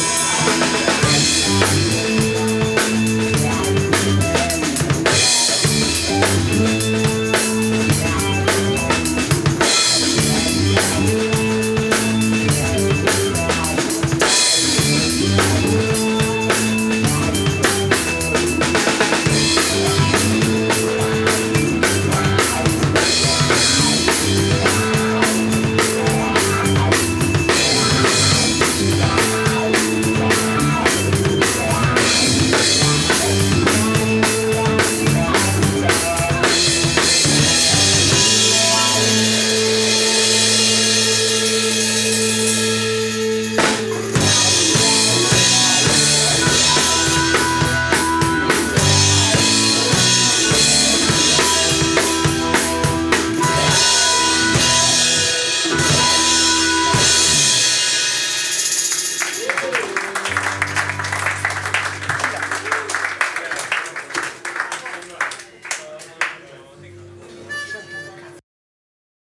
Yeah.